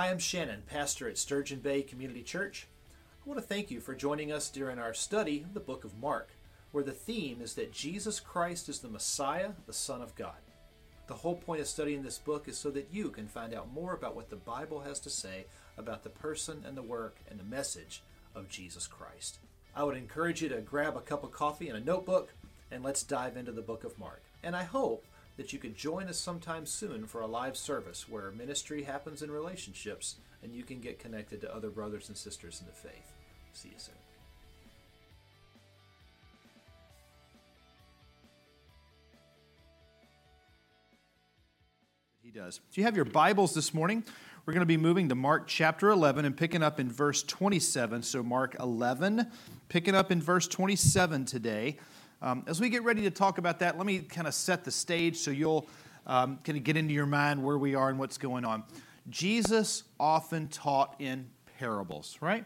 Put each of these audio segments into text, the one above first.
Hi, I'm Shannon, pastor at Sturgeon Bay Community Church. I want to thank you for joining us during our study of the book of Mark, where the theme is that Jesus Christ is the Messiah, the Son of God. The whole point of studying this book is so that you can find out more about what the Bible has to say about the person and the work and the message of Jesus Christ. I would encourage you to grab a cup of coffee and a notebook, and let's dive into the book of Mark. And I hope that you could join us sometime soon for a live service where ministry happens in relationships and you can get connected to other brothers and sisters in the faith. See you soon. He does. If you have your Bibles this morning, we're going to be moving to Mark chapter 11 and picking up in verse 27. So, Mark 11, picking up in verse 27 today. Um, as we get ready to talk about that, let me kind of set the stage so you'll um, kind of get into your mind where we are and what's going on. Jesus often taught in parables, right?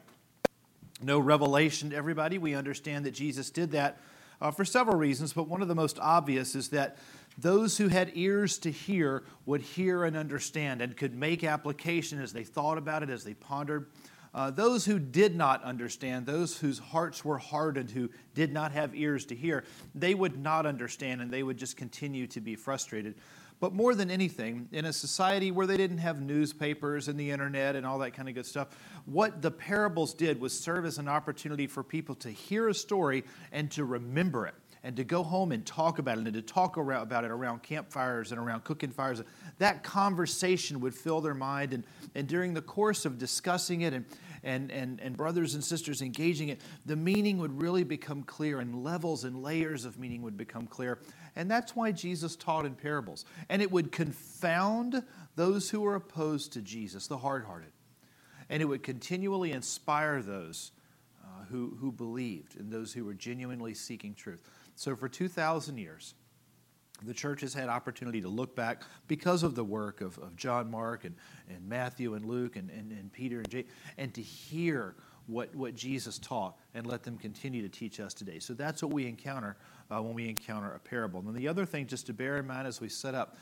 No revelation to everybody. We understand that Jesus did that uh, for several reasons, but one of the most obvious is that those who had ears to hear would hear and understand and could make application as they thought about it, as they pondered. Uh, those who did not understand, those whose hearts were hardened, who did not have ears to hear, they would not understand and they would just continue to be frustrated. But more than anything, in a society where they didn't have newspapers and the internet and all that kind of good stuff, what the parables did was serve as an opportunity for people to hear a story and to remember it and to go home and talk about it and to talk about it around campfires and around cooking fires. That conversation would fill their mind. And, and during the course of discussing it and, and, and, and brothers and sisters engaging it, the meaning would really become clear and levels and layers of meaning would become clear. And that's why Jesus taught in parables. And it would confound those who were opposed to Jesus, the hard hearted. And it would continually inspire those uh, who, who believed and those who were genuinely seeking truth. So for 2,000 years, the church has had opportunity to look back because of the work of, of John Mark and, and Matthew and Luke and, and, and Peter and James, and to hear what, what Jesus taught and let them continue to teach us today. So that's what we encounter uh, when we encounter a parable. And then the other thing, just to bear in mind as we set up,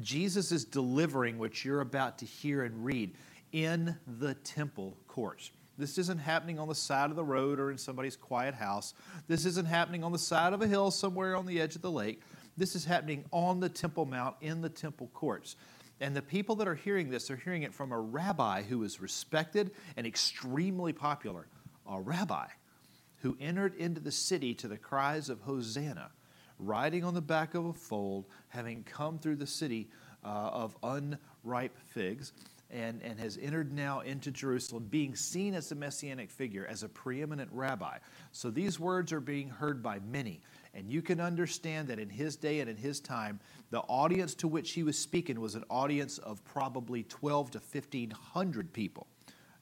Jesus is delivering what you're about to hear and read in the temple courts. This isn't happening on the side of the road or in somebody's quiet house. This isn't happening on the side of a hill somewhere on the edge of the lake. This is happening on the Temple Mount in the temple courts. And the people that are hearing this are hearing it from a rabbi who is respected and extremely popular. A rabbi who entered into the city to the cries of Hosanna, riding on the back of a foal, having come through the city uh, of unripe figs and, and has entered now into Jerusalem, being seen as a messianic figure, as a preeminent rabbi. So these words are being heard by many. And you can understand that in his day and in his time, the audience to which he was speaking was an audience of probably 12 to 1,500 people,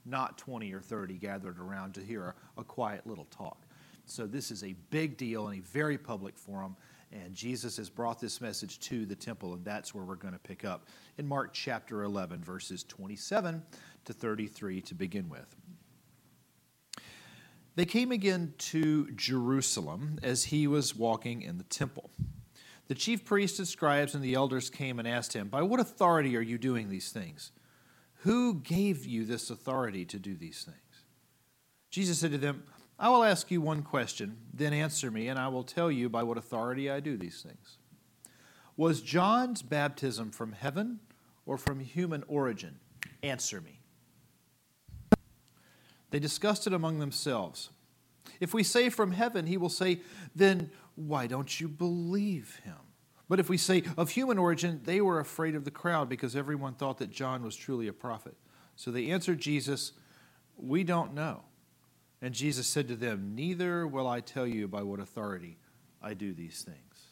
not 20 or 30 gathered around to hear a, a quiet little talk. So this is a big deal and a very public forum. And Jesus has brought this message to the temple, and that's where we're going to pick up in Mark chapter 11, verses 27 to 33 to begin with. They came again to Jerusalem as he was walking in the temple. The chief priests and scribes and the elders came and asked him, By what authority are you doing these things? Who gave you this authority to do these things? Jesus said to them, I will ask you one question, then answer me, and I will tell you by what authority I do these things. Was John's baptism from heaven or from human origin? Answer me. They discussed it among themselves. If we say from heaven, he will say, then why don't you believe him? But if we say of human origin, they were afraid of the crowd because everyone thought that John was truly a prophet. So they answered Jesus, We don't know. And Jesus said to them, Neither will I tell you by what authority I do these things.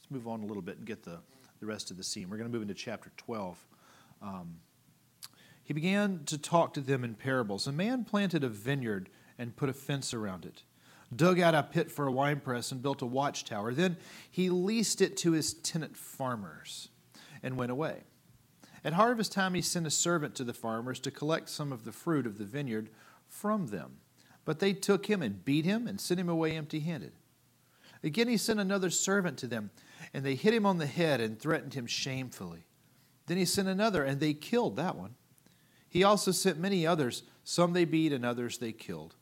Let's move on a little bit and get the, the rest of the scene. We're going to move into chapter 12. Um, he began to talk to them in parables. A man planted a vineyard and put a fence around it, dug out a pit for a winepress, and built a watchtower. Then he leased it to his tenant farmers and went away. At harvest time, he sent a servant to the farmers to collect some of the fruit of the vineyard from them. But they took him and beat him and sent him away empty handed. Again, he sent another servant to them, and they hit him on the head and threatened him shamefully. Then he sent another, and they killed that one. He also sent many others. Some they beat, and others they killed.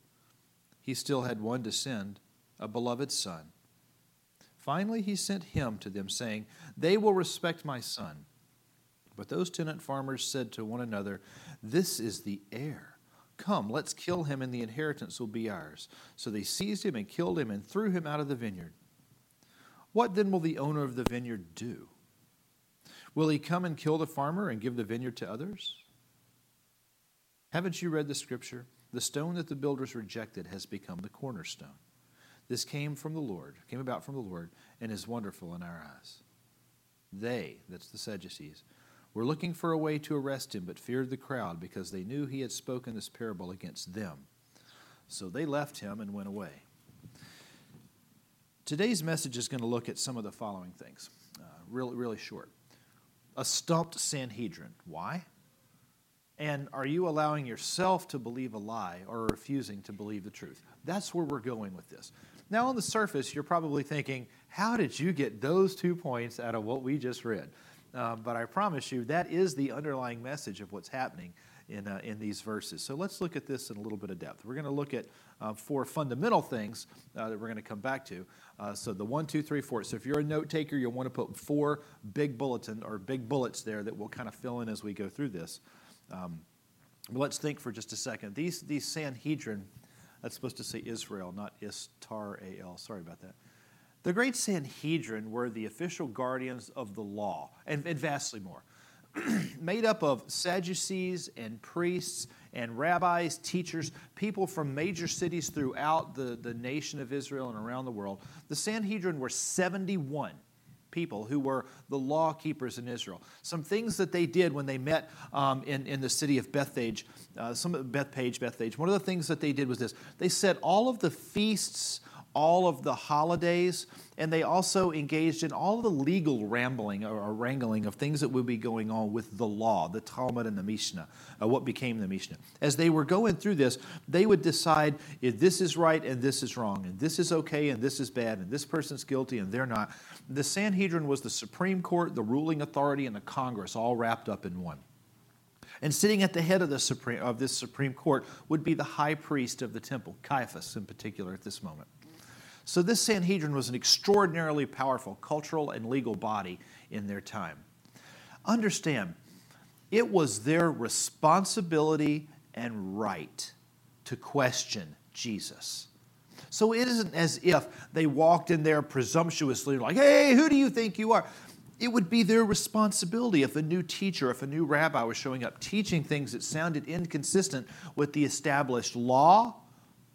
He still had one to send, a beloved son. Finally, he sent him to them, saying, They will respect my son. But those tenant farmers said to one another, This is the heir. Come, let's kill him, and the inheritance will be ours. So they seized him and killed him and threw him out of the vineyard. What then will the owner of the vineyard do? Will he come and kill the farmer and give the vineyard to others? Haven't you read the scripture? The stone that the builders rejected has become the cornerstone. This came from the Lord, came about from the Lord, and is wonderful in our eyes. They, that's the Sadducees, were looking for a way to arrest him, but feared the crowd because they knew he had spoken this parable against them. So they left him and went away. Today's message is going to look at some of the following things, uh, really, really short. A stumped Sanhedrin. Why? And are you allowing yourself to believe a lie or refusing to believe the truth? That's where we're going with this. Now, on the surface, you're probably thinking, how did you get those two points out of what we just read? Uh, but I promise you, that is the underlying message of what's happening in, uh, in these verses. So let's look at this in a little bit of depth. We're going to look at uh, four fundamental things uh, that we're going to come back to. Uh, so the one, two, three, four. So if you're a note taker, you'll want to put four big bulletin or big bullets there that we'll kind of fill in as we go through this. Um, let's think for just a second. These, these Sanhedrin, that's supposed to say Israel, not Istar. Sorry about that. The great Sanhedrin were the official guardians of the law, and, and vastly more. Made up of Sadducees and priests and rabbis, teachers, people from major cities throughout the, the nation of Israel and around the world. The Sanhedrin were 71 people who were the law keepers in Israel. Some things that they did when they met um, in, in the city of Bethphage, uh, some Bethpage, Bethphage, one of the things that they did was this. They set all of the feasts all of the holidays, and they also engaged in all the legal rambling or, wrangling of things that would be going on with the law, the Talmud and the Mishnah, uh, what became the Mishnah. As they were going through this, they would decide if this is right and this is wrong, and this is okay and this is bad, and this person's guilty and they're not. The Sanhedrin was the Supreme Court, the ruling authority, and the Congress all wrapped up in one. And sitting at the head of, the Supreme, of this Supreme Court would be the high priest of the temple, Caiaphas in particular at this moment. So, this Sanhedrin was an extraordinarily powerful cultural and legal body in their time. Understand, it was their responsibility and right to question Jesus. So, it isn't as if they walked in there presumptuously, like, hey, who do you think you are? It would be their responsibility if a new teacher, if a new rabbi was showing up teaching things that sounded inconsistent with the established law,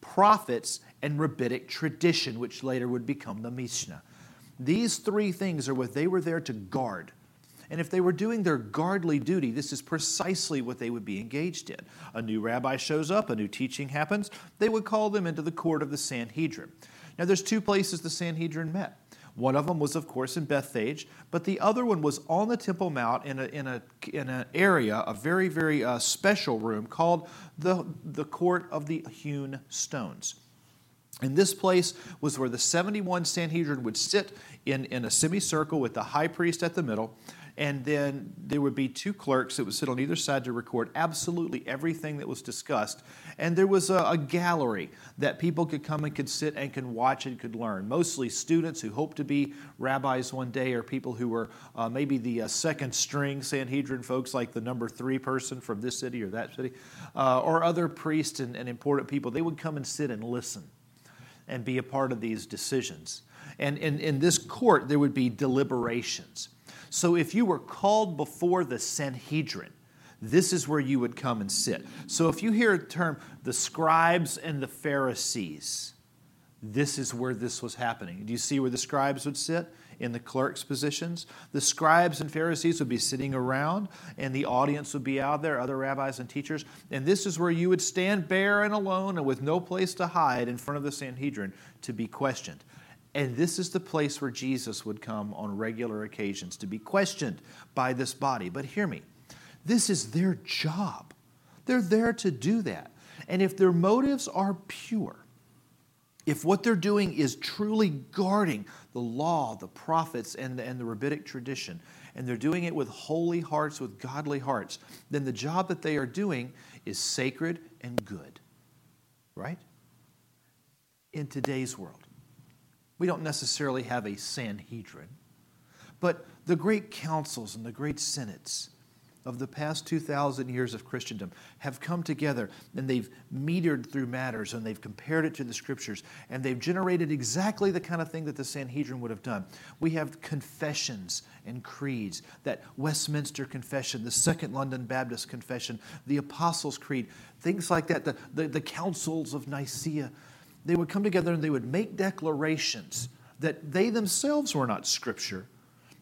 prophets, and rabbinic tradition, which later would become the Mishnah. These three things are what they were there to guard. And if they were doing their guardly duty, this is precisely what they would be engaged in. A new rabbi shows up, a new teaching happens, they would call them into the court of the Sanhedrin. Now, there's two places the Sanhedrin met. One of them was, of course, in Bethphage, but the other one was on the Temple Mount in, a, in, a, in an area, a very, very uh, special room called the, the Court of the Hewn Stones. And this place was where the 71 Sanhedrin would sit in, in a semicircle with the high priest at the middle. And then there would be two clerks that would sit on either side to record absolutely everything that was discussed. And there was a, a gallery that people could come and could sit and could watch and could learn. Mostly students who hope to be rabbis one day, or people who were uh, maybe the uh, second string Sanhedrin folks, like the number three person from this city or that city, uh, or other priests and, and important people. They would come and sit and listen and be a part of these decisions. And in, this court, there would be deliberations. So if you were called before the Sanhedrin, this is where you would come and sit. So if you hear a term, the scribes and the Pharisees, this is where this was happening. Do you see where the scribes would sit? in the clerks' positions. The scribes and Pharisees would be sitting around, and the audience would be out there, other rabbis and teachers. And this is where you would stand bare and alone and with no place to hide in front of the Sanhedrin to be questioned. And this is the place where Jesus would come on regular occasions to be questioned by this body. But hear me, this is their job. They're there to do that. And if their motives are pure, if what they're doing is truly guarding the law, the prophets, and the, and the rabbinic tradition, and they're doing it with holy hearts, with godly hearts, then the job that they are doing is sacred and good. Right? In today's world, we don't necessarily have a Sanhedrin, but the great councils and the great synods of the past 2,000 years of Christendom have come together and they've metered through matters and they've compared it to the scriptures and they've generated exactly the kind of thing that the Sanhedrin would have done. We have confessions and creeds that Westminster Confession, the Second London Baptist Confession, the Apostles' Creed, things like that, the, the, the councils of Nicaea. They would come together and they would make declarations that they themselves were not scripture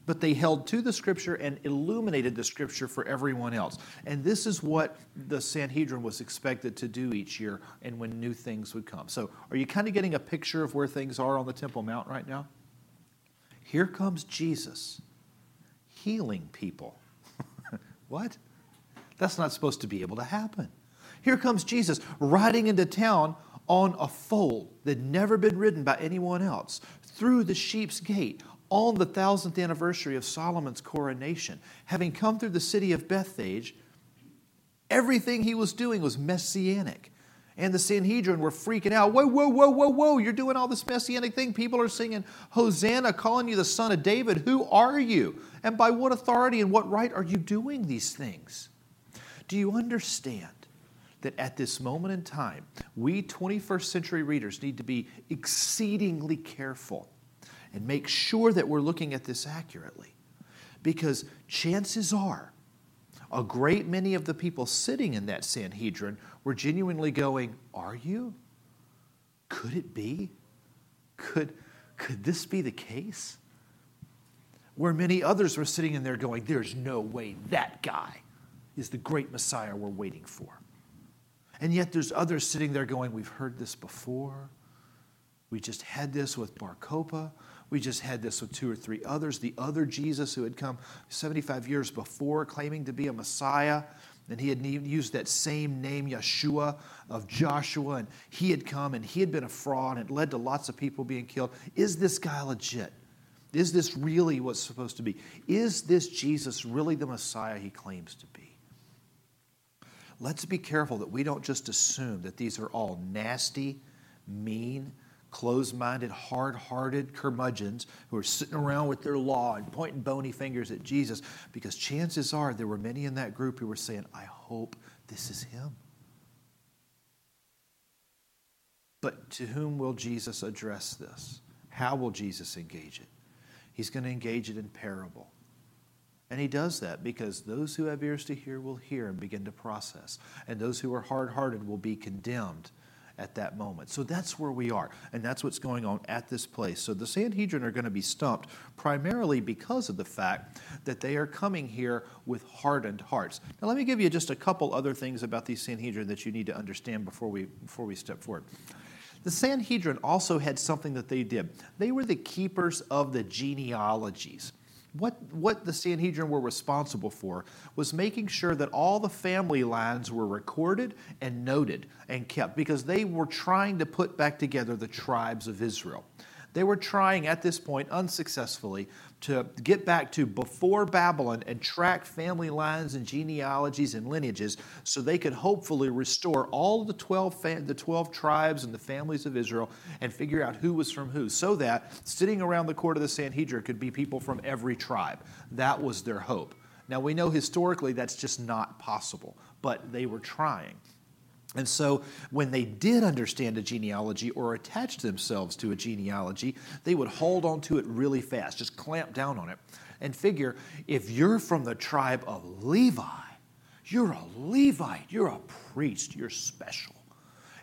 but they held to the scripture and illuminated the scripture for everyone else. And this is what the Sanhedrin was expected to do each year and when new things would come. So, are you kind of getting a picture of where things are on the Temple Mount right now? Here comes Jesus healing people. what? That's not supposed to be able to happen. Here comes Jesus riding into town on a foal that had never been ridden by anyone else through the sheep's gate on the thousandth anniversary of Solomon's coronation, having come through the city of Bethphage, everything he was doing was messianic. And the Sanhedrin were freaking out. Whoa, whoa, whoa, whoa, whoa. You're doing all this messianic thing. People are singing, Hosanna, calling you the son of David. Who are you? And by what authority and what right are you doing these things? Do you understand that at this moment in time, we 21st century readers need to be exceedingly careful and make sure that we're looking at this accurately. Because chances are, a great many of the people sitting in that Sanhedrin were genuinely going, Are you? Could it be? Could, could this be the case? Where many others were sitting in there going, There's no way that guy is the great Messiah we're waiting for. And yet there's others sitting there going, We've heard this before. We just had this with Bar Kokhba. We just had this with two or three others. The other Jesus who had come 75 years before claiming to be a Messiah, and he had used that same name, Yeshua, of Joshua, and he had come and he had been a fraud and it led to lots of people being killed. Is this guy legit? Is this really what's supposed to be? Is this Jesus really the Messiah he claims to be? Let's be careful that we don't just assume that these are all nasty, mean, closed minded, hard hearted curmudgeons who are sitting around with their law and pointing bony fingers at Jesus because chances are there were many in that group who were saying, I hope this is him. But to whom will Jesus address this? How will Jesus engage it? He's going to engage it in parable. And he does that because those who have ears to hear will hear and begin to process, and those who are hard hearted will be condemned at that moment. So that's where we are, and that's what's going on at this place. So the Sanhedrin are going to be stumped primarily because of the fact that they are coming here with hardened hearts. Now, let me give you just a couple other things about these Sanhedrin that you need to understand before we, before we step forward. The Sanhedrin also had something that they did. They were the keepers of the genealogies. What, what the Sanhedrin were responsible for was making sure that all the family lines were recorded and noted and kept because they were trying to put back together the tribes of Israel. They were trying at this point unsuccessfully to get back to before Babylon and track family lines and genealogies and lineages so they could hopefully restore all the 12, fam- the 12 tribes and the families of Israel and figure out who was from who so that sitting around the court of the Sanhedrin could be people from every tribe. That was their hope. Now we know historically that's just not possible, but they were trying. And so, when they did understand a genealogy or attach themselves to a genealogy, they would hold on to it really fast, just clamp down on it, and figure if you're from the tribe of Levi, you're a Levite, you're a priest, you're special.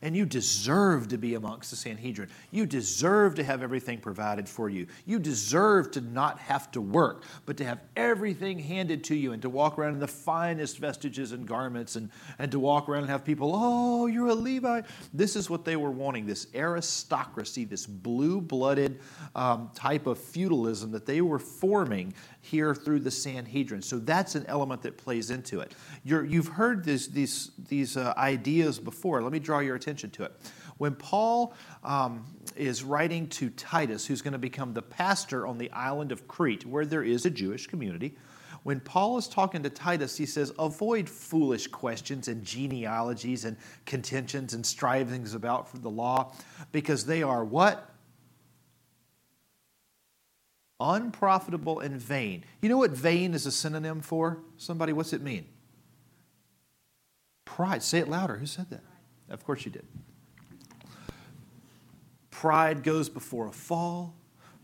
And you deserve to be amongst the Sanhedrin. You deserve to have everything provided for you. You deserve to not have to work, but to have everything handed to you and to walk around in the finest vestiges and garments and, and to walk around and have people, oh, you're a Levite. This is what they were wanting this aristocracy, this blue blooded um, type of feudalism that they were forming here through the Sanhedrin. So that's an element that plays into it. you have heard this, these, these uh, ideas before. Let me draw your attention to it. When Paul um, is writing to Titus, who's going to become the pastor on the island of Crete, where there is a Jewish community, when Paul is talking to Titus, he says, avoid foolish questions and genealogies and contentions and strivings about the law because they are what? Unprofitable and vain. You know what vain is a synonym for? Somebody, what's it mean? Pride. Say it louder. Who said that? Of course you did. Pride goes before a fall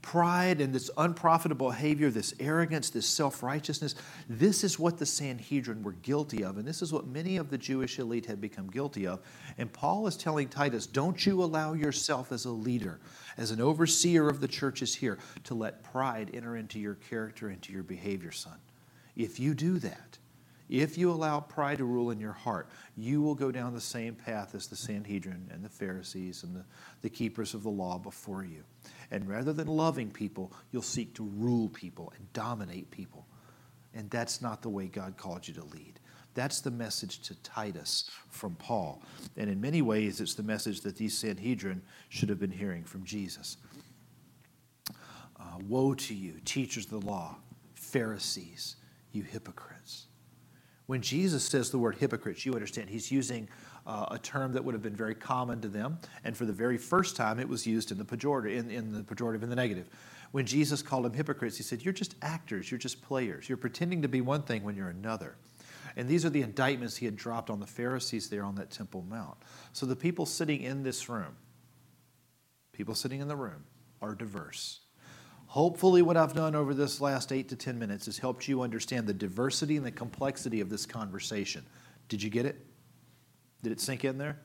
pride and this unprofitable behavior, this arrogance, this self righteousness, this is what the Sanhedrin were guilty of. And this is what many of the Jewish elite had become guilty of. And Paul is telling Titus, don't you allow yourself as a leader, as an overseer of the churches here, to let pride enter into your character, into your behavior, son. If you do that, if you allow pride to rule in your heart, you will go down the same path as the Sanhedrin and the Pharisees and the, the keepers of the law before you. And rather than loving people, you'll seek to rule people and dominate people. And that's not the way God called you to lead. That's the message to Titus from Paul. And in many ways, it's the message that these Sanhedrin should have been hearing from Jesus. Uh, woe to you, teachers of the law, Pharisees, you hypocrites. When Jesus says the word hypocrites, you understand he's using uh, a term that would have been very common to them. And for the very first time, it was used in the pejorative, in, in the pejorative, in the negative. When Jesus called them hypocrites, he said, You're just actors, you're just players. You're pretending to be one thing when you're another. And these are the indictments he had dropped on the Pharisees there on that Temple Mount. So the people sitting in this room, people sitting in the room, are diverse. Hopefully, what I've done over this last eight to 10 minutes has helped you understand the diversity and the complexity of this conversation. Did you get it? Did it sink in there?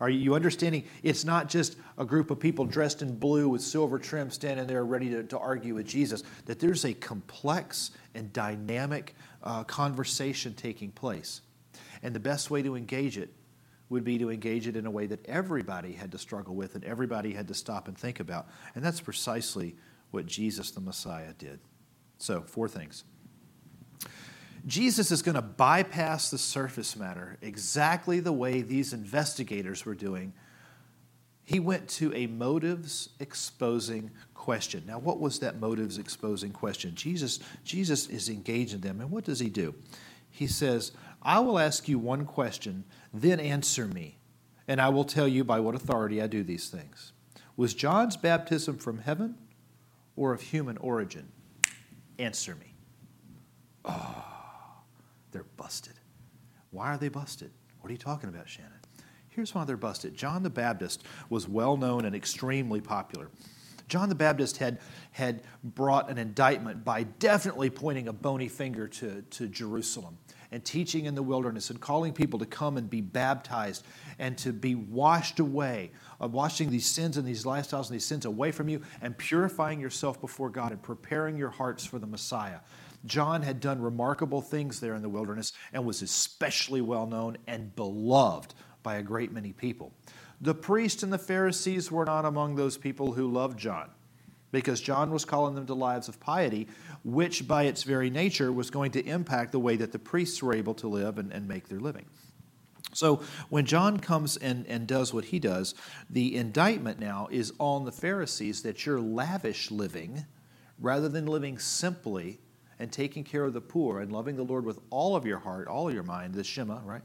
Are you understanding? It's not just a group of people dressed in blue with silver trim standing there ready to, to argue with Jesus, that there's a complex and dynamic uh, conversation taking place. And the best way to engage it would be to engage it in a way that everybody had to struggle with and everybody had to stop and think about. And that's precisely what Jesus the Messiah did. So, four things. Jesus is going to bypass the surface matter exactly the way these investigators were doing. He went to a motives exposing question. Now, what was that motives exposing question? Jesus, Jesus is engaging them, and what does he do? He says, I will ask you one question, then answer me, and I will tell you by what authority I do these things. Was John's baptism from heaven or of human origin? Answer me. Oh. They're busted. Why are they busted? What are you talking about, Shannon? Here's why they're busted. John the Baptist was well known and extremely popular. John the Baptist had, had brought an indictment by definitely pointing a bony finger to, to Jerusalem and teaching in the wilderness and calling people to come and be baptized and to be washed away, uh, washing these sins and these lifestyles and these sins away from you and purifying yourself before God and preparing your hearts for the Messiah. John had done remarkable things there in the wilderness and was especially well known and beloved by a great many people. The priests and the Pharisees were not among those people who loved John because John was calling them to lives of piety, which by its very nature was going to impact the way that the priests were able to live and, and make their living. So when John comes and, and does what he does, the indictment now is on the Pharisees that you're lavish living rather than living simply and taking care of the poor and loving the Lord with all of your heart, all of your mind, the Shema, right?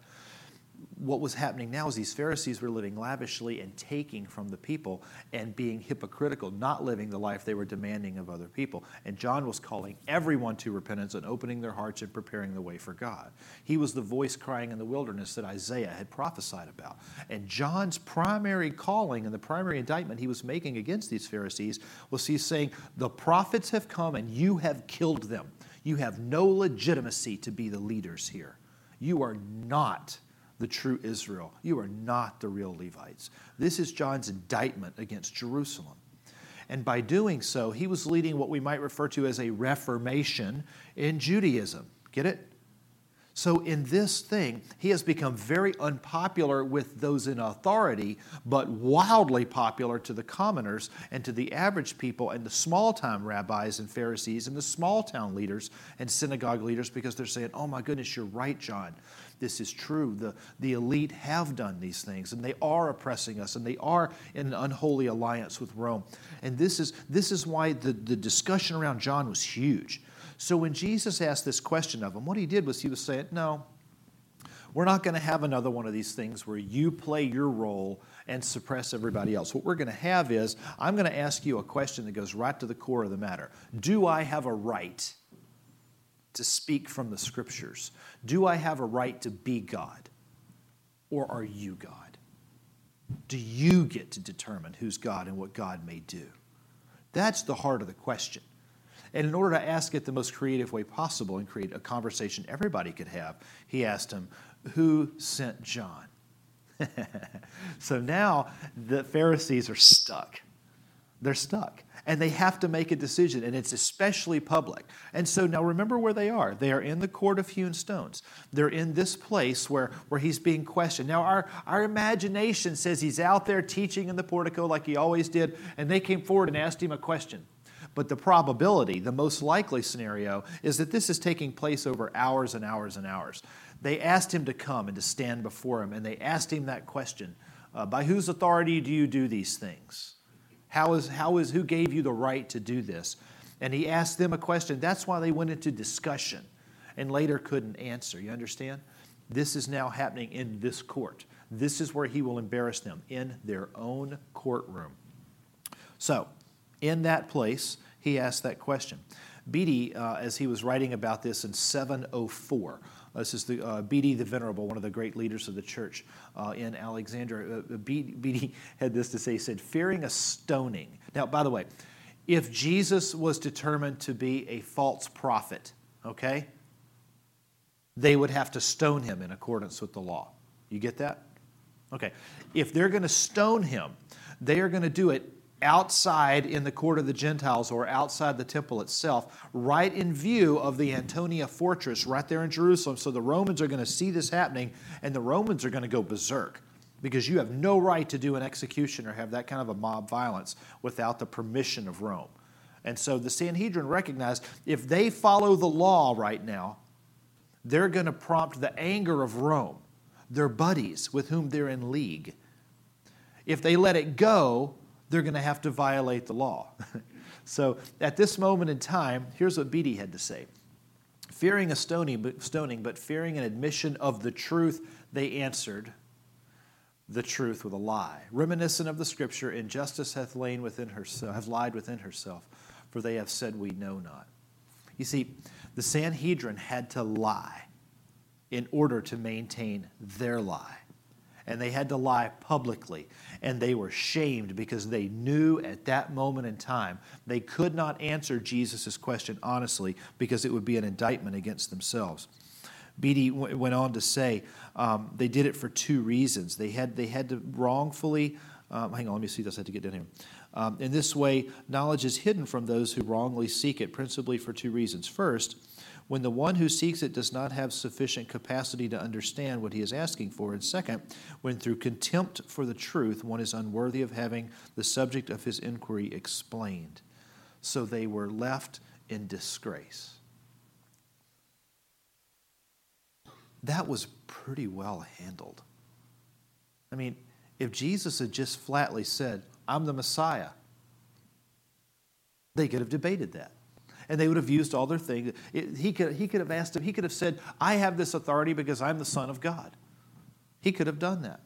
What was happening now is these Pharisees were living lavishly and taking from the people and being hypocritical, not living the life they were demanding of other people. And John was calling everyone to repentance and opening their hearts and preparing the way for God. He was the voice crying in the wilderness that Isaiah had prophesied about. And John's primary calling and the primary indictment he was making against these Pharisees was he's saying, The prophets have come and you have killed them. You have no legitimacy to be the leaders here. You are not the true Israel. You are not the real Levites. This is John's indictment against Jerusalem. And by doing so, he was leading what we might refer to as a reformation in Judaism. Get it? So, in this thing, he has become very unpopular with those in authority, but wildly popular to the commoners and to the average people and the small time rabbis and Pharisees and the small town leaders and synagogue leaders because they're saying, Oh my goodness, you're right, John. This is true. The, the elite have done these things and they are oppressing us and they are in an unholy alliance with Rome. And this is, this is why the, the discussion around John was huge So when Jesus asked this question of him, what he did was he was saying, No, we're not going to have another one of these things where you play your role and suppress everybody else. What we're going to have is I'm going to ask you a question that goes right to the core of the matter Do I have a right to speak from the scriptures? Do I have a right to be God? Or are you God? Do you get to determine who's God and what God may do? That's the heart of the question. And in order to ask it the most creative way possible and create a conversation everybody could have, he asked him, Who sent John? so now the Pharisees are stuck. They're stuck. And they have to make a decision, and it's especially public. And so now remember where they are. They are in the court of hewn stones. They're in this place where, where he's being questioned. Now, our, our imagination says he's out there teaching in the portico like he always did, and they came forward and asked him a question. But the probability, the most likely scenario, is that this is taking place over hours and hours and hours. They asked him to come and to stand before him, and they asked him that question uh, By whose authority do you do these things? How is, how is, who gave you the right to do this? And he asked them a question. That's why they went into discussion and later couldn't answer. You understand? This is now happening in this court. This is where he will embarrass them in their own courtroom. So, in that place, he asked that question. Bede, uh, as he was writing about this in 704, this is the uh, Bede the Venerable, one of the great leaders of the church uh, in Alexandria. Uh, Bede had this to say, he said, fearing a stoning. Now, by the way, if Jesus was determined to be a false prophet, okay, they would have to stone him in accordance with the law. You get that? Okay. If they're going to stone him, they are going to do it outside in the court of the Gentiles or outside the temple itself, right in view of the Antonia fortress right there in Jerusalem. So the Romans are going to see this happening and the Romans are going to go berserk because you have no right to do an execution or have that kind of a mob violence without the permission of Rome. And so the Sanhedrin recognized if they follow the law right now, they're going to prompt the anger of Rome, their buddies with whom they're in league. If they let it go, they're going to have to violate the law. so at this moment in time, here's what Bede had to say. Fearing a stoning, stoning, but fearing an admission of the truth, they answered the truth with a lie. Reminiscent of the scripture, injustice hath lain within herself, have lied within herself, for they have said we know not. You see, the Sanhedrin had to lie in order to maintain their lie and they had to lie publicly. And they were shamed because they knew at that moment in time they could not answer Jesus' question honestly because it would be an indictment against themselves. Bede went on to say um, they did it for two reasons. They had, they had to wrongfully, um, hang on, let me see this, I had to get down here. Um, in this way, knowledge is hidden from those who wrongly seek it, principally for two reasons. First, when the one who seeks it does not have sufficient capacity to understand what he is asking for. And second, when through contempt for the truth one is unworthy of having the subject of his inquiry explained. So they were left in disgrace. That was pretty well handled. I mean, if Jesus had just flatly said, I'm the Messiah, they could have debated that and they would have used all their things. It, he, could, he could have asked him, he could have said, I have this authority because I'm the Son of God. He could have done that.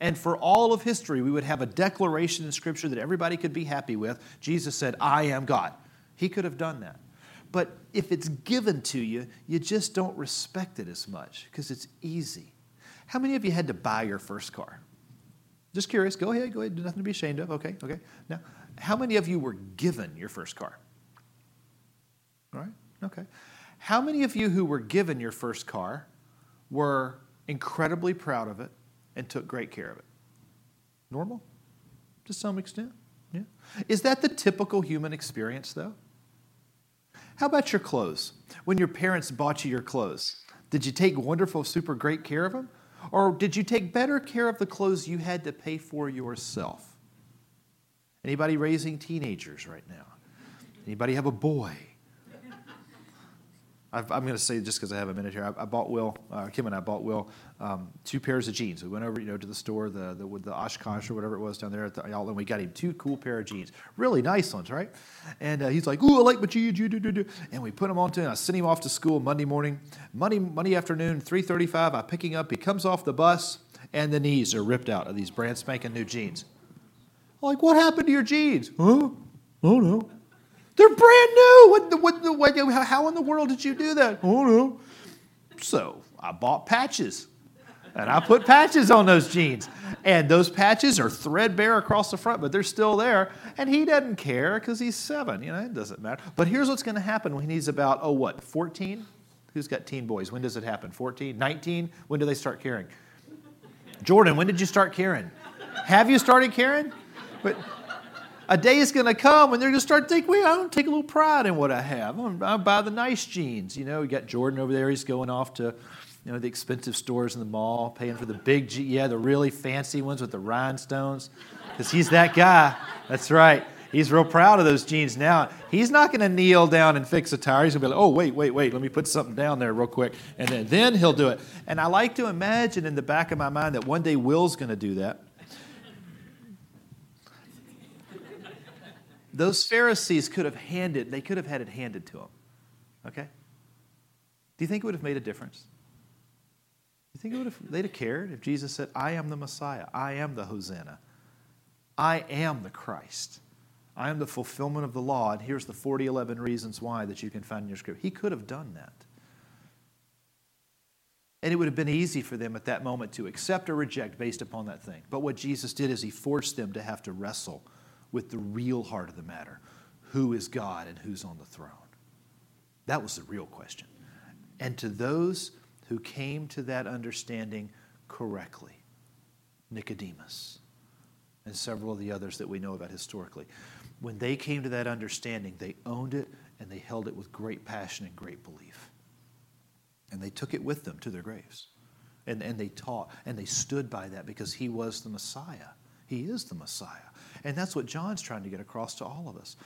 And for all of history, we would have a declaration in Scripture that everybody could be happy with. Jesus said, I am God. He could have done that. But if it's given to you, you just don't respect it as much because it's easy. How many of you had to buy your first car? Just curious. Go ahead, go ahead. Nothing to be ashamed of. Okay, okay. Now, how many of you were given your first car? Right? Okay. How many of you who were given your first car were incredibly proud of it and took great care of it? Normal? To some extent? Yeah. Is that the typical human experience, though? How about your clothes? When your parents bought you your clothes, did you take wonderful, super great care of them? Or did you take better care of the clothes you had to pay for yourself? Anybody raising teenagers right now? Anybody have a boy? I am going to say just because I have a minute here. I, I bought Will, uh, Kim and I bought Will um, two pairs of jeans. We went over, you know, to the store, the the, the Oshkosh or whatever it was down there at the outlet. And we got him two cool pair of jeans, really nice ones, right? And uh, he's like, "Ooh, I like my jeans." And we put them on to. And I sent him off to school Monday morning, Monday Monday afternoon, three thirty-five. I pick him up. He comes off the bus, and the knees are ripped out of these brand spanking new jeans. I'm like, what happened to your jeans? Huh? Oh no. They're brand new. What, what, what, how in the world did you do that? Oh, no. So I bought patches. And I put patches on those jeans. And those patches are threadbare across the front, but they're still there. And he doesn't care because he's seven. You know, it doesn't matter. But here's what's going to happen when he's about, oh, what, 14? Who's got teen boys? When does it happen? 14? 19? When do they start caring? Jordan, when did you start caring? Have you started caring? But a day is going to come when they're going to start thinking, well, I don't take a little pride in what I have. I'm, I buy the nice jeans. You know, you got Jordan over there. He's going off to, you know, the expensive stores in the mall, paying for the big, yeah, the really fancy ones with the rhinestones, because he's that guy. That's right. He's real proud of those jeans now. He's not going to kneel down and fix a tire. He's going to be like, oh, wait, wait, wait, let me put something down there real quick. And then, then he'll do it. And I like to imagine in the back of my mind that one day Will's going to do that. Those Pharisees could have handed, they could have had it handed to them. Okay? Do you think it would have made a difference? Do you think it would have, they'd have cared if Jesus said, I am the Messiah, I am the Hosanna, I am the Christ, I am the fulfillment of the law, and here's the 40, 11 reasons why that you can find in your script. He could have done that. And it would have been easy for them at that moment to accept or reject based upon that thing. But what Jesus did is he forced them to have to wrestle with the real heart of the matter who is God and who's on the throne? That was the real question. And to those who came to that understanding correctly, Nicodemus and several of the others that we know about historically, when they came to that understanding, they owned it and they held it with great passion and great belief. And they took it with them to their graves. And, and they taught and they stood by that because he was the Messiah. He is the Messiah. And that's what John's trying to get across to all of us.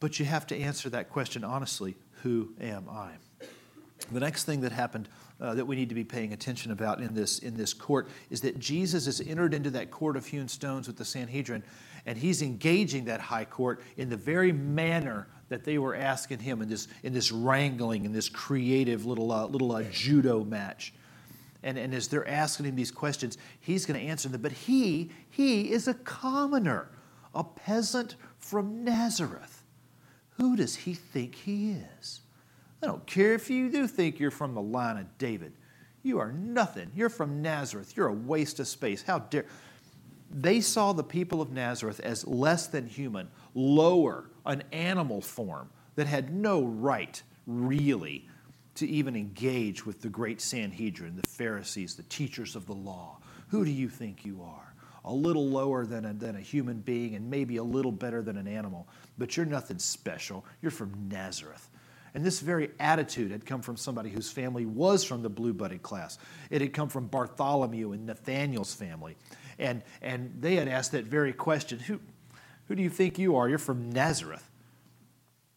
But you have to answer that question honestly who am I? The next thing that happened uh, that we need to be paying attention about in this, in this court is that Jesus has entered into that court of hewn stones with the Sanhedrin, and he's engaging that high court in the very manner that they were asking him in this, in this wrangling, in this creative little, uh, little uh, judo match. And, and as they're asking him these questions, he's going to answer them. But he, he is a commoner, a peasant from Nazareth. Who does he think he is? I don't care if you do think you're from the line of David. You are nothing. You're from Nazareth. You're a waste of space. How dare. They saw the people of Nazareth as less than human, lower, an animal form that had no right, really, to even engage with the great Sanhedrin, the Pharisees, the teachers of the law. Who do you think you are? A little lower than a, than a human being and maybe a little better than an animal, but you're nothing special. You're from Nazareth. And this very attitude had come from somebody whose family was from the blue blooded class. It had come from Bartholomew and Nathaniel's family. And, and they had asked that very question who, who do you think you are? You're from Nazareth.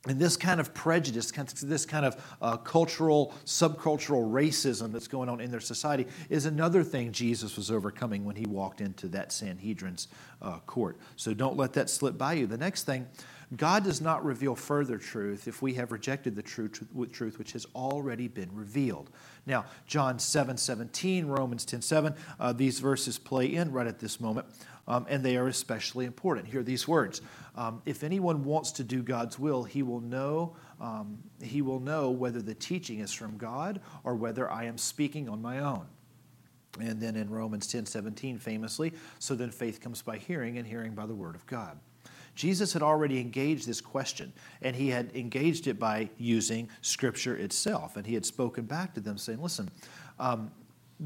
And this kind of prejudice, this kind of uh, cultural, subcultural racism that's going on in their society is another thing Jesus was overcoming when he walked into that Sanhedrin's uh, court. So don't let that slip by you. The next thing, God does not reveal further truth if we have rejected the truth, truth which has already been revealed. Now, John 7 17, Romans 10 7, uh, these verses play in right at this moment um, and they are especially important. Hear these words: um, If anyone wants to do God's will, he will know um, he will know whether the teaching is from God or whether I am speaking on my own. And then in Romans 10 17, famously, so then faith comes by hearing, and hearing by the word of God. Jesus had already engaged this question, and he had engaged it by using Scripture itself. And he had spoken back to them, saying, Listen, um,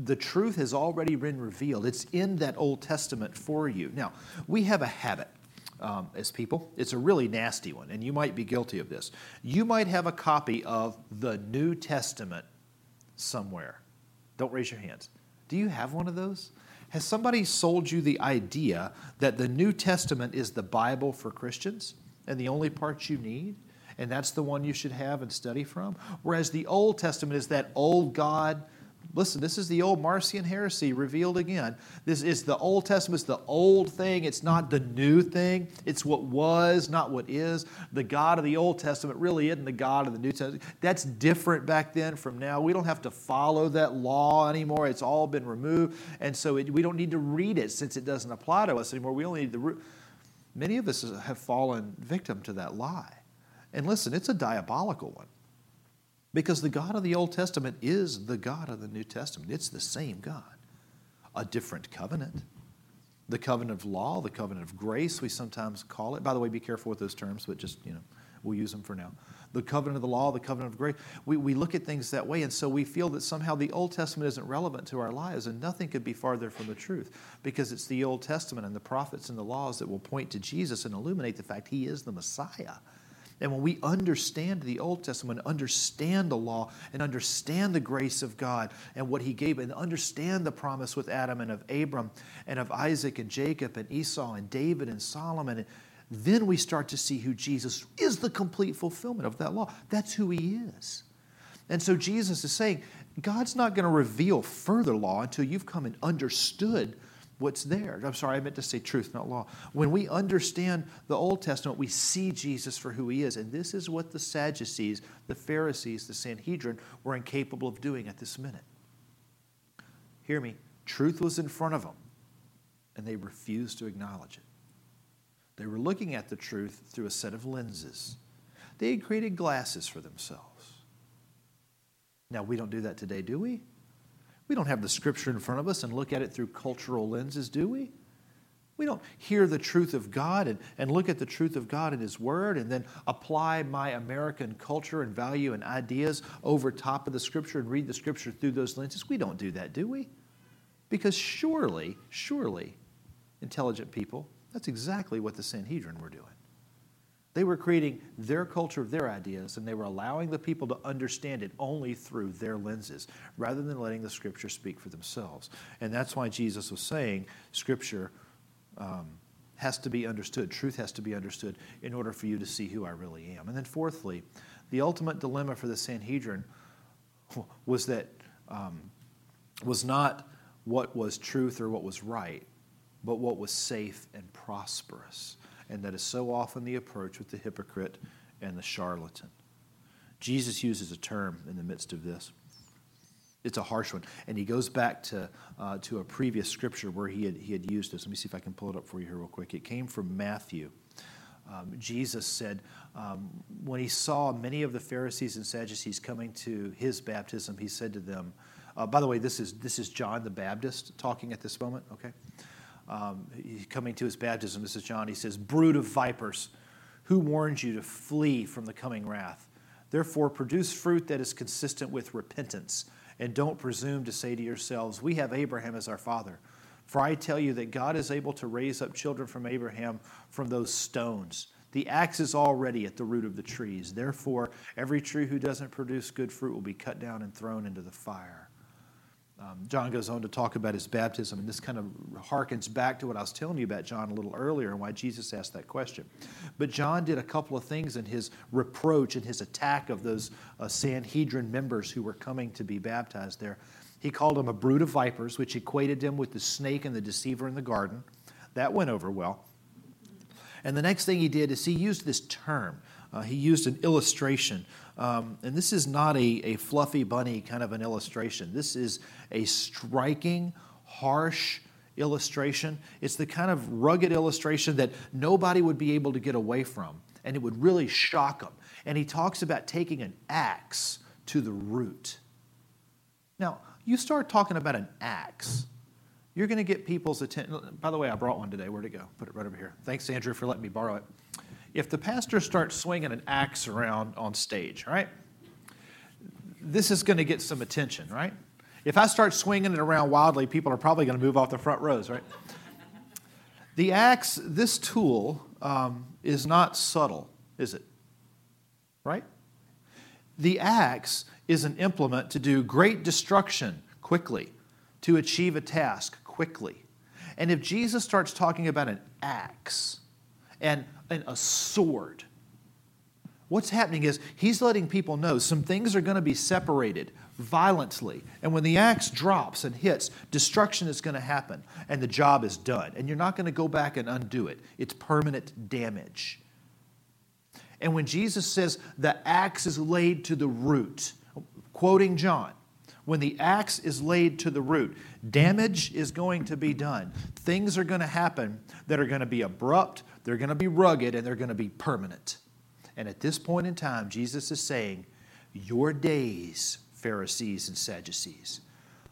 the truth has already been revealed. It's in that Old Testament for you. Now, we have a habit um, as people. It's a really nasty one, and you might be guilty of this. You might have a copy of the New Testament somewhere. Don't raise your hands. Do you have one of those? Has somebody sold you the idea that the New Testament is the Bible for Christians and the only part you need? and that's the one you should have and study from. Whereas the Old Testament is that old God Listen, this is the old Marcion heresy revealed again. This is the Old Testament, it's the old thing, it's not the new thing. It's what was, not what is. The God of the Old Testament really isn't the God of the New Testament. That's different back then from now. We don't have to follow that law anymore. It's all been removed. And so it, we don't need to read it since it doesn't apply to us anymore. We only need the Root. Many of us have fallen victim to that lie. And listen, it's a diabolical one. Because the God of the Old Testament is the God of the New Testament. It's the same God. A different covenant. The covenant of law, the covenant of grace, we sometimes call it. By the way, be careful with those terms, but just, you know, we'll use them for now. The covenant of the law, the covenant of grace. We, we look at things that way, and so we feel that somehow the Old Testament isn't relevant to our lives, and nothing could be farther from the truth because it's the Old Testament and the prophets and the laws that will point to Jesus and illuminate the fact he is the Messiah. And when we understand the Old Testament, understand the law, and understand the grace of God and what He gave, and understand the promise with Adam and of Abram and of Isaac and Jacob and Esau and David and Solomon, then we start to see who Jesus is the complete fulfillment of that law. That's who He is. And so Jesus is saying, God's not going to reveal further law until you've come and understood what's there. I'm sorry, I meant to say truth, not law. When we understand the Old Testament, we see Jesus for who he is. And this is what the Sadducees, the Pharisees, the Sanhedrin were incapable of doing at this minute. Hear me. Truth was in front of them, and they refused to acknowledge it. They were looking at the truth through a set of lenses. They had created glasses for themselves. Now, we don't do that today, do we? We don't have the scripture in front of us and look at it through cultural lenses, do we? We don't hear the truth of God and, and look at the truth of God in His Word and then apply my American culture and value and ideas over top of the Scripture and read the Scripture through those lenses. We don't do that, do we? Because surely, surely, intelligent people, that's exactly what the Sanhedrin were doing. They were creating their culture, of their ideas, and they were allowing the people to understand it only through their lenses, rather than letting the Scripture speak for themselves. And that's why Jesus was saying Scripture um, has to be understood, truth has to be understood in order for you to see who I really am. And then, fourthly, the ultimate dilemma for the Sanhedrin was that um, was not what was truth or what was right, but what was safe and prosperous and that is so often the approach with the hypocrite and the charlatan. Jesus uses a term in the midst of this. It's a harsh one. And he goes back to, uh, to a previous scripture where he had, he had used this. Let me see if I can pull it up for you here, real quick. It came from Matthew. Um, Jesus said, um, when he saw many of the Pharisees and Sadducees coming to his baptism, he said to them, uh, by the way, this is, this is John the Baptist talking at this moment, okay? Um, coming to his baptism, this is John, he says, Brood of vipers, who warned you to flee from the coming wrath? Therefore, produce fruit that is consistent with repentance, and don't presume to say to yourselves, We have Abraham as our father. For I tell you that God is able to raise up children from Abraham from those stones. The axe is already at the root of the trees. Therefore, every tree who doesn't produce good fruit will be cut down and thrown into the fire. Um, John goes on to talk about his baptism, and this kind of harkens back to what I was telling you about John a little earlier and why Jesus asked that question. But John did a couple of things in his reproach and his attack of those uh, Sanhedrin members who were coming to be baptized there. He called them a brood of vipers, which equated them with the snake and the deceiver in the garden. That went over well. And the next thing he did is he used this term. Uh, he used an illustration um, and this is not a, a fluffy bunny kind of an illustration. This is a striking, harsh illustration. It's the kind of rugged illustration that nobody would be able to get away from, and it would really shock them. And he talks about taking an axe to the root. Now, you start talking about an axe, you're going to get people's attention. By the way, I brought one today. Where'd it go? Put it right over here. Thanks, Andrew, for letting me borrow it if the pastor starts swinging an axe around on stage, right? This is going to get some attention, right? If I start swinging it around wildly, people are probably going to move off the front rows, right? The axe, this tool, um, is not subtle, is it? Right? The axe is an implement to do great destruction quickly, to achieve a task quickly. And if Jesus starts talking about an axe, and, and a sword. What's happening is he's letting people know some things are going to be separated violently. And when the axe drops and hits, destruction is going to happen and the job is done. And you're not going to go back and undo it, it's permanent damage. And when Jesus says the axe is laid to the root, quoting John, when the axe is laid to the root, damage is going to be done. Things are going to happen that are going to be abrupt, they're going to be rugged, and they're going to be permanent. And at this point in time, Jesus is saying, Your days, Pharisees and Sadducees,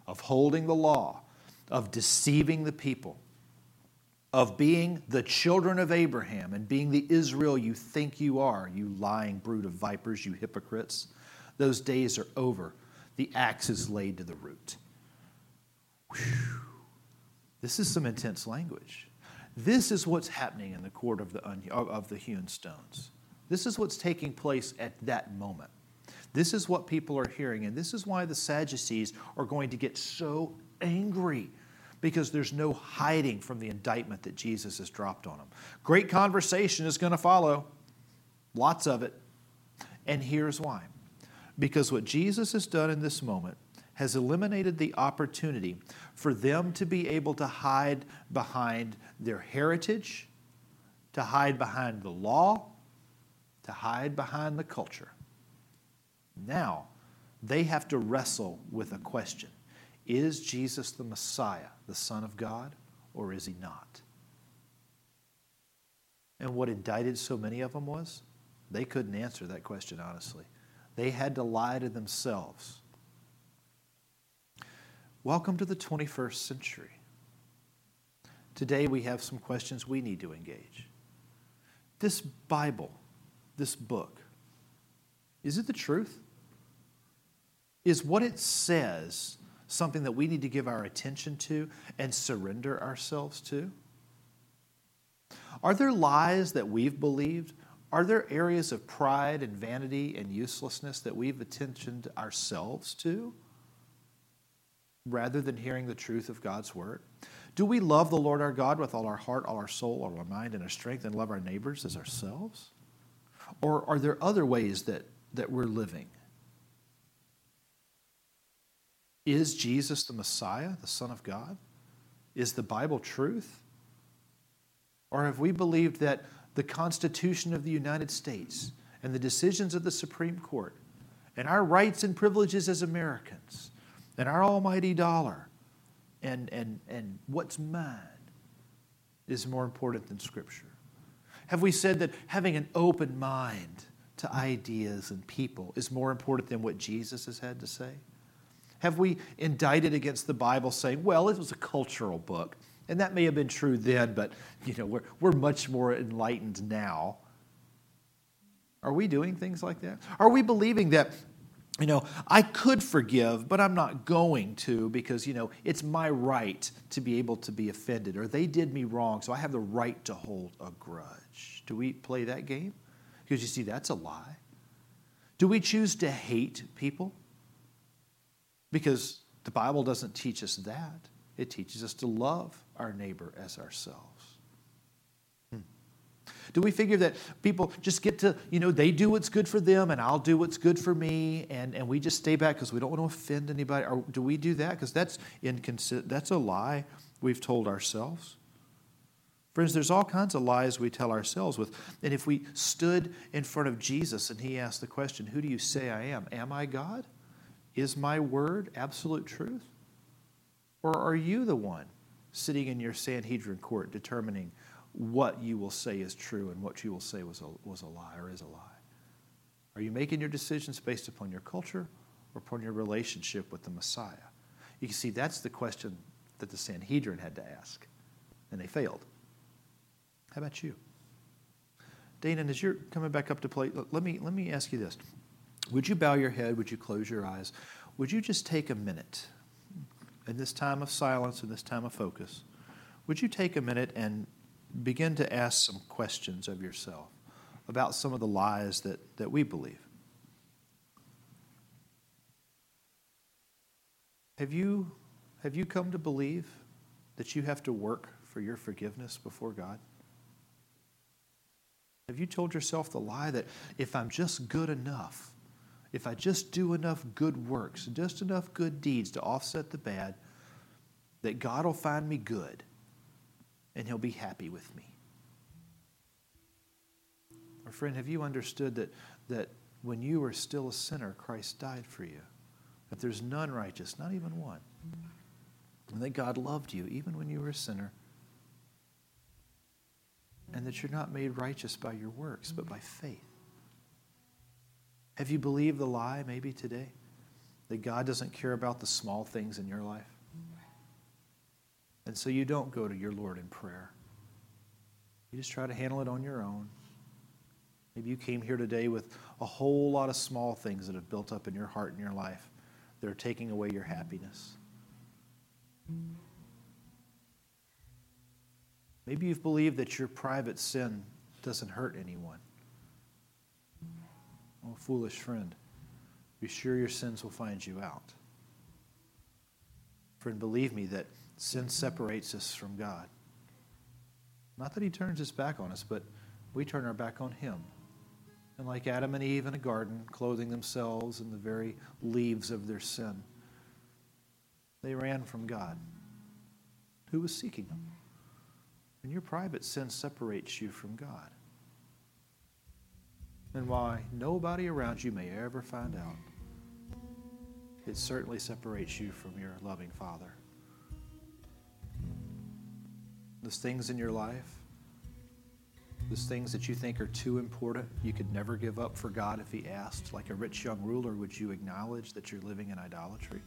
of holding the law, of deceiving the people, of being the children of Abraham and being the Israel you think you are, you lying brood of vipers, you hypocrites, those days are over. The axe is laid to the root. Whew. This is some intense language. This is what's happening in the court of the, of the hewn stones. This is what's taking place at that moment. This is what people are hearing, and this is why the Sadducees are going to get so angry because there's no hiding from the indictment that Jesus has dropped on them. Great conversation is going to follow, lots of it. And here's why because what Jesus has done in this moment has eliminated the opportunity for them to be able to hide behind their heritage, to hide behind the law, to hide behind the culture. Now, they have to wrestle with a question Is Jesus the Messiah, the Son of God, or is he not? And what indicted so many of them was they couldn't answer that question honestly. They had to lie to themselves. Welcome to the 21st century. Today we have some questions we need to engage. This Bible this book? Is it the truth? Is what it says something that we need to give our attention to and surrender ourselves to? Are there lies that we've believed? Are there areas of pride and vanity and uselessness that we've attentioned ourselves to rather than hearing the truth of God's word? Do we love the Lord our God with all our heart, all our soul, all our mind, and our strength, and love our neighbors as ourselves? Or are there other ways that, that we're living? Is Jesus the Messiah, the Son of God? Is the Bible truth? Or have we believed that the Constitution of the United States and the decisions of the Supreme Court and our rights and privileges as Americans and our almighty dollar and, and, and what's mine is more important than Scripture? Have we said that having an open mind to ideas and people is more important than what Jesus has had to say? Have we indicted against the Bible saying, well, it was a cultural book? And that may have been true then, but you know, we're, we're much more enlightened now. Are we doing things like that? Are we believing that you know, I could forgive, but I'm not going to because, you know, it's my right to be able to be offended, or they did me wrong, so I have the right to hold a grudge. Do we play that game? Because you see, that's a lie. Do we choose to hate people? Because the Bible doesn't teach us that, it teaches us to love our neighbor as ourselves. Do we figure that people just get to, you know, they do what's good for them and I'll do what's good for me and, and we just stay back because we don't want to offend anybody? Or do we do that? Because that's, inconsi- that's a lie we've told ourselves. Friends, there's all kinds of lies we tell ourselves with. And if we stood in front of Jesus and he asked the question, Who do you say I am? Am I God? Is my word absolute truth? Or are you the one sitting in your Sanhedrin court determining what you will say is true and what you will say was a, was a lie or is a lie? Are you making your decisions based upon your culture or upon your relationship with the Messiah? You can see that's the question that the Sanhedrin had to ask, and they failed. How about you? Dana, as you're coming back up to play, let me, let me ask you this. Would you bow your head? Would you close your eyes? Would you just take a minute in this time of silence, in this time of focus? Would you take a minute and begin to ask some questions of yourself about some of the lies that, that we believe. Have you, have you come to believe that you have to work for your forgiveness before God? Have you told yourself the lie that if I'm just good enough, if I just do enough good works, just enough good deeds to offset the bad, that God will find me good and he'll be happy with me? Or friend, have you understood that, that when you were still a sinner, Christ died for you? That there's none righteous, not even one. And that God loved you even when you were a sinner and that you're not made righteous by your works, but by faith. Have you believed the lie maybe today that God doesn't care about the small things in your life? And so you don't go to your Lord in prayer. You just try to handle it on your own. Maybe you came here today with a whole lot of small things that have built up in your heart and your life that are taking away your happiness. Maybe you've believed that your private sin doesn't hurt anyone. Oh, foolish friend, be sure your sins will find you out. Friend, believe me that sin separates us from God. Not that he turns his back on us, but we turn our back on him. And like Adam and Eve in a garden, clothing themselves in the very leaves of their sin, they ran from God, who was seeking them. And your private sin separates you from God. And why nobody around you may ever find out, it certainly separates you from your loving Father. Those things in your life, those things that you think are too important, you could never give up for God if He asked, like a rich young ruler, would you acknowledge that you're living in idolatry?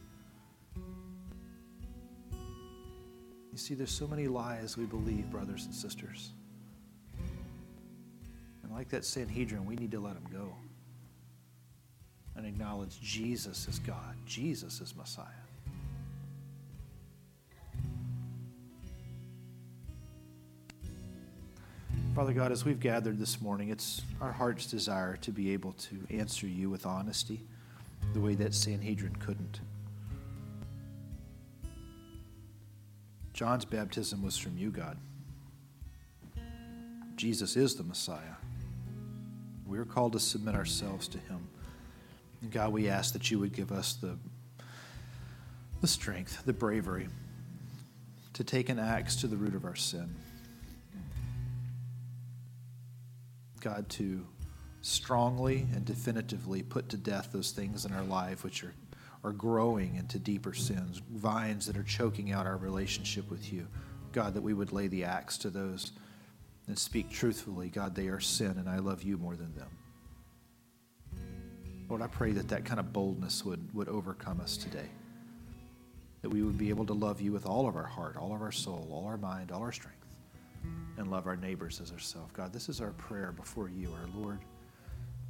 You see, there's so many lies we believe, brothers and sisters. And like that Sanhedrin, we need to let them go and acknowledge Jesus is God, Jesus is Messiah. Father God, as we've gathered this morning, it's our heart's desire to be able to answer you with honesty the way that Sanhedrin couldn't. John's baptism was from you, God. Jesus is the Messiah. We are called to submit ourselves to him. And God, we ask that you would give us the, the strength, the bravery to take an axe to the root of our sin. God, to strongly and definitively put to death those things in our life which are are growing into deeper sins, vines that are choking out our relationship with you. God, that we would lay the axe to those and speak truthfully. God, they are sin, and I love you more than them. Lord, I pray that that kind of boldness would, would overcome us today. That we would be able to love you with all of our heart, all of our soul, all our mind, all our strength, and love our neighbors as ourselves. God, this is our prayer before you, our Lord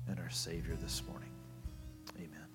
and our Savior, this morning. Amen.